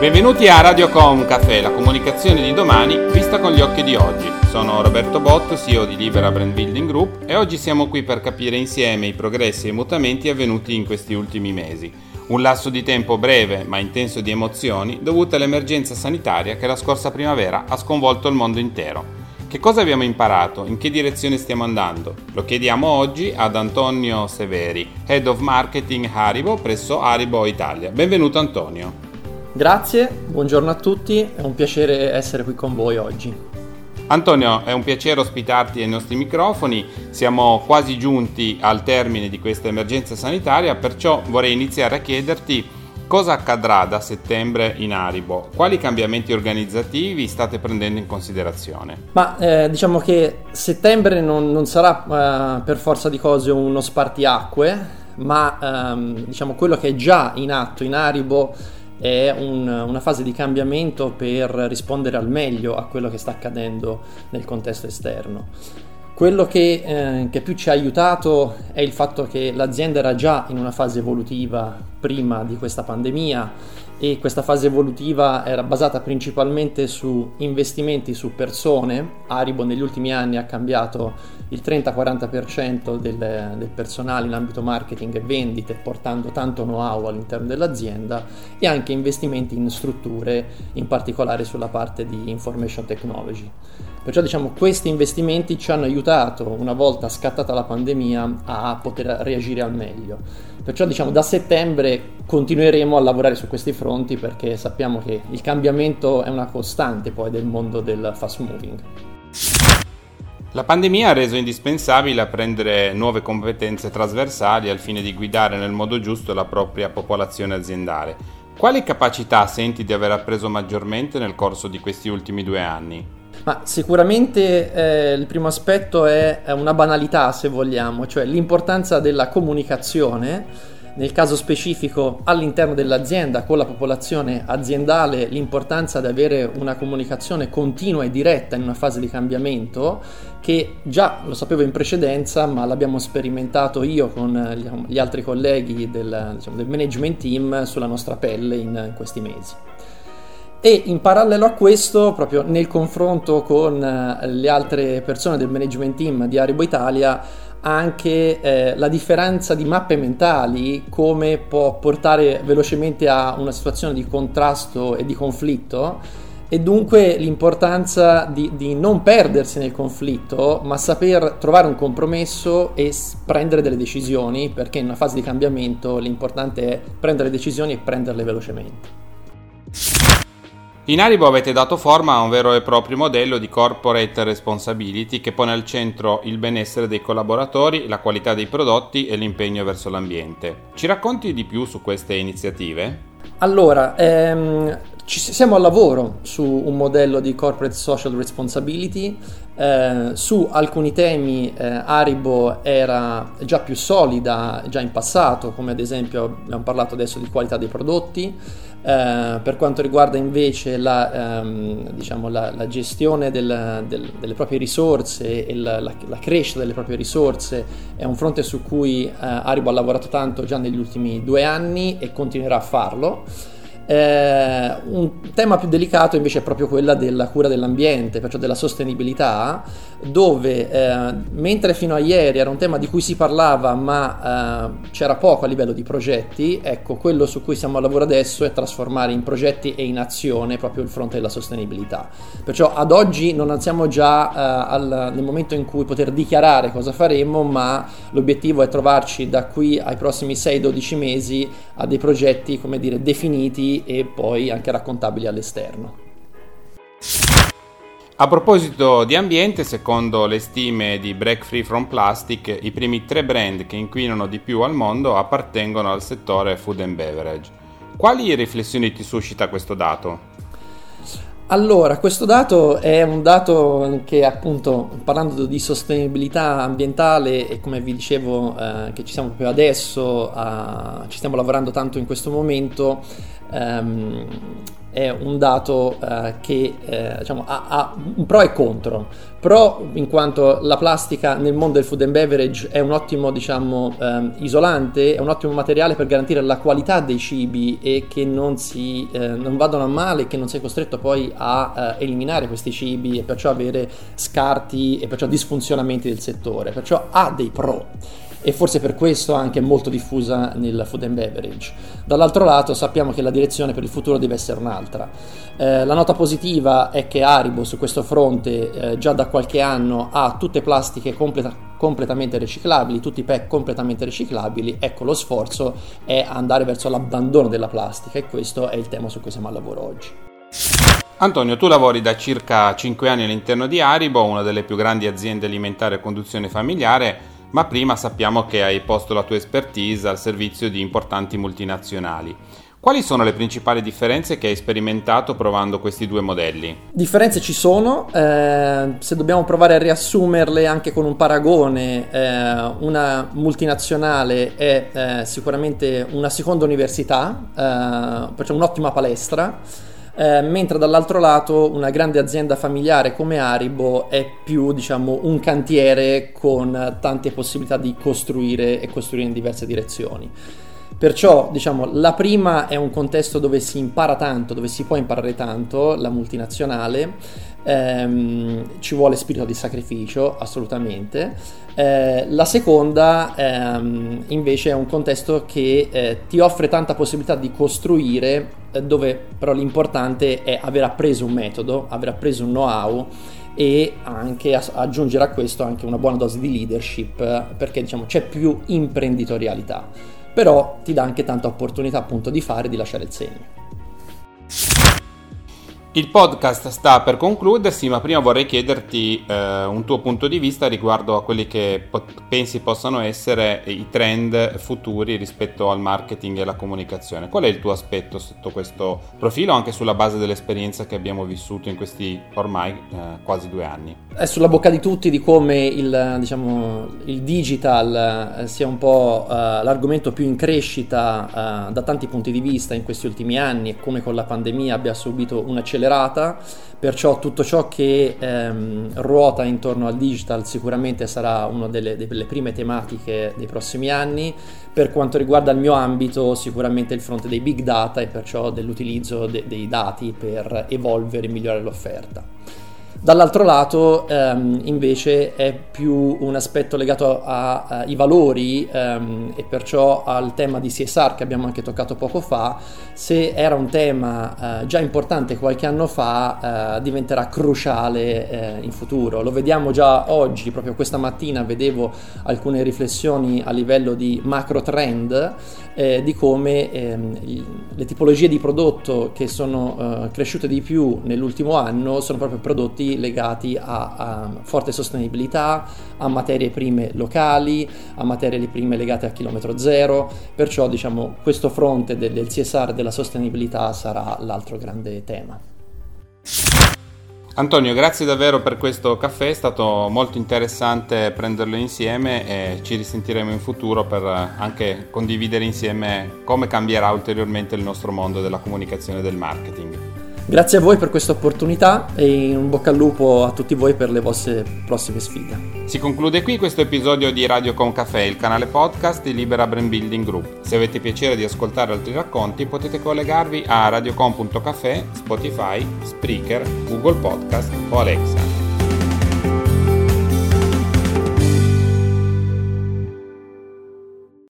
Benvenuti a Radiocom Café, la comunicazione di domani vista con gli occhi di oggi. Sono Roberto Botto, CEO di Libera Brand Building Group e oggi siamo qui per capire insieme i progressi e i mutamenti avvenuti in questi ultimi mesi. Un lasso di tempo breve ma intenso di emozioni dovuto all'emergenza sanitaria che la scorsa primavera ha sconvolto il mondo intero. Che cosa abbiamo imparato? In che direzione stiamo andando? Lo chiediamo oggi ad Antonio Severi, Head of Marketing Haribo presso Haribo Italia. Benvenuto Antonio. Grazie, buongiorno a tutti, è un piacere essere qui con voi oggi. Antonio, è un piacere ospitarti ai nostri microfoni, siamo quasi giunti al termine di questa emergenza sanitaria, perciò vorrei iniziare a chiederti cosa accadrà da settembre in Aribo, quali cambiamenti organizzativi state prendendo in considerazione? Ma eh, diciamo che settembre non, non sarà eh, per forza di cose uno spartiacque, ma ehm, diciamo quello che è già in atto in Aribo è un, una fase di cambiamento per rispondere al meglio a quello che sta accadendo nel contesto esterno. Quello che, eh, che, più ci ha aiutato è il fatto che l'azienda era già in una fase evolutiva prima di questa pandemia e questa fase evolutiva era basata principalmente su investimenti su persone. Aribo negli ultimi anni ha cambiato il 30-40% del, del personale in ambito marketing e vendite, portando tanto know-how all'interno dell'azienda e anche investimenti in strutture, in particolare sulla parte di information technology. Perciò diciamo questi investimenti ci hanno aiutato una volta scattata la pandemia a poter reagire al meglio. Perciò diciamo da settembre continueremo a lavorare su questi fronti perché sappiamo che il cambiamento è una costante poi del mondo del fast moving. La pandemia ha reso indispensabile apprendere nuove competenze trasversali al fine di guidare nel modo giusto la propria popolazione aziendale. Quali capacità senti di aver appreso maggiormente nel corso di questi ultimi due anni? Ma sicuramente eh, il primo aspetto è, è una banalità, se vogliamo, cioè l'importanza della comunicazione nel caso specifico all'interno dell'azienda con la popolazione aziendale l'importanza di avere una comunicazione continua e diretta in una fase di cambiamento che già lo sapevo in precedenza ma l'abbiamo sperimentato io con gli altri colleghi del, diciamo, del management team sulla nostra pelle in, in questi mesi. E in parallelo a questo, proprio nel confronto con eh, le altre persone del management team di Aribo Italia, anche eh, la differenza di mappe mentali, come può portare velocemente a una situazione di contrasto e di conflitto, e dunque l'importanza di, di, non perdersi nel conflitto, ma saper trovare un compromesso e prendere delle decisioni, perché in una fase di cambiamento l'importante è prendere decisioni e prenderle velocemente. In Haribo avete dato forma a un vero e proprio modello di corporate responsibility che pone al centro il benessere dei collaboratori, la qualità dei prodotti e l'impegno verso l'ambiente. Ci racconti di più su queste iniziative? Allora, ehm, ci siamo al lavoro su un modello di corporate social responsibility. Eh, su alcuni temi eh, Haribo era già più solida già in passato, come ad esempio abbiamo parlato adesso di qualità dei prodotti. Eh, per quanto riguarda invece la, ehm, diciamo la, la gestione del, del, delle proprie risorse e la, la, crescita delle proprie risorse è un fronte su cui eh, Aribo ha lavorato tanto già negli ultimi due anni e continuerà a farlo. Eh, un tema più delicato invece è proprio quella della cura dell'ambiente, perciò della sostenibilità, dove eh, mentre fino a ieri era un tema di cui si parlava ma eh, c'era poco a livello di progetti, ecco quello su cui siamo a lavoro adesso è trasformare in progetti e in azione proprio il fronte della sostenibilità. Perciò ad oggi non siamo già eh, al, nel momento in cui poter dichiarare cosa faremo, ma l'obiettivo è trovarci da qui ai prossimi 6-12 mesi a dei progetti, come dire, definiti e poi anche raccontabili all'esterno. A proposito di ambiente, secondo le stime di Break Free from Plastic, i primi tre brand che inquinano di più al mondo appartengono al settore food and beverage. Quali riflessioni ti suscita questo dato? Allora, questo dato è un dato che appunto, parlando di sostenibilità ambientale e come vi dicevo eh, che ci siamo proprio adesso, uh, ci stiamo lavorando tanto in questo momento, um, è un dato eh, che eh, diciamo, ha, ha, un pro e contro. Pro in quanto la plastica nel mondo del food and beverage è un ottimo diciamo, eh, isolante, è un ottimo materiale per garantire la qualità dei cibi e che non, si, eh, non vadano a male, che non sei costretto poi a eh, eliminare questi cibi e perciò avere scarti e perciò disfunzionamenti del settore. Perciò ha dei pro e forse per questo anche molto diffusa nel food and beverage. Dall'altro lato sappiamo che la direzione per il futuro deve essere un'altra. Eh, la nota positiva è che Haribo su questo fronte eh, già da qualche anno ha tutte plastiche completa- completamente riciclabili, tutti i pack completamente riciclabili, ecco lo sforzo è andare verso l'abbandono della plastica e questo è il tema su cui siamo al lavoro oggi. Antonio, tu lavori da circa 5 anni all'interno di Haribo, una delle più grandi aziende alimentari a conduzione familiare ma prima sappiamo che hai posto la tua expertise al servizio di importanti multinazionali. Quali sono le principali differenze che hai sperimentato provando questi due modelli? Differenze ci sono, eh, se dobbiamo provare a riassumerle anche con un paragone, eh, una multinazionale è eh, sicuramente una seconda università, eh, perciò un'ottima palestra eh, mentre dall'altro lato una grande azienda familiare come Aribo è più diciamo un cantiere con tante possibilità di costruire e costruire in diverse direzioni. Perciò, diciamo, la prima è un contesto dove si impara tanto, dove si può imparare tanto, la multinazionale, ehm, ci vuole spirito di sacrificio, assolutamente. Eh, la seconda, ehm, invece, è un contesto che eh, ti offre tanta possibilità di costruire, eh, dove però l'importante è aver appreso un metodo, aver appreso un know-how e anche aggiungere a questo anche una buona dose di leadership perché diciamo c'è più imprenditorialità però ti dà anche tanta opportunità appunto di fare e di lasciare il segno. Il podcast sta per concludersi, ma prima vorrei chiederti eh, un tuo punto di vista riguardo a quelli che po- pensi possano essere i trend futuri rispetto al marketing e alla comunicazione. Qual è il tuo aspetto sotto questo profilo, anche sulla base dell'esperienza che abbiamo vissuto in questi ormai eh, quasi due anni? È sulla bocca di tutti di come il, diciamo, il digital eh, sia un po' uh, l'argomento più in crescita uh, da tanti punti di vista in questi ultimi anni e come con la pandemia abbia subito un'accelerazione accelerata, perciò tutto ciò che ehm, ruota intorno al digital sicuramente sarà una delle, delle, prime tematiche dei prossimi anni. Per quanto riguarda il mio ambito, sicuramente il fronte dei big data e perciò dell'utilizzo de- dei dati per evolvere e migliorare l'offerta. Dall'altro lato ehm, invece è più un aspetto legato ai valori ehm, e perciò al tema di CSR che abbiamo anche toccato poco fa, se era un tema eh, già importante qualche anno fa eh, diventerà cruciale eh, in futuro. Lo vediamo già oggi, proprio questa mattina vedevo alcune riflessioni a livello di macro trend eh, di come ehm, le tipologie di prodotto che sono eh, cresciute di più nell'ultimo anno sono proprio prodotti legati a, a, forte sostenibilità, a materie prime locali, a materie prime legate a chilometro zero, perciò diciamo questo fronte del, del CSR della sostenibilità sarà l'altro grande tema. Antonio, grazie davvero per questo caffè, è stato molto interessante prenderlo insieme e ci risentiremo in futuro per anche condividere insieme come cambierà ulteriormente il nostro mondo della comunicazione e del marketing. Grazie a voi per questa opportunità e un bocca al lupo a tutti voi per le vostre prossime sfide. Si conclude qui questo episodio di Radio Con Café, il canale podcast di Libera Brand Building Group. Se avete piacere di ascoltare altri racconti potete collegarvi a radiocom.café, Spotify, Spreaker, Google Podcast o Alexa.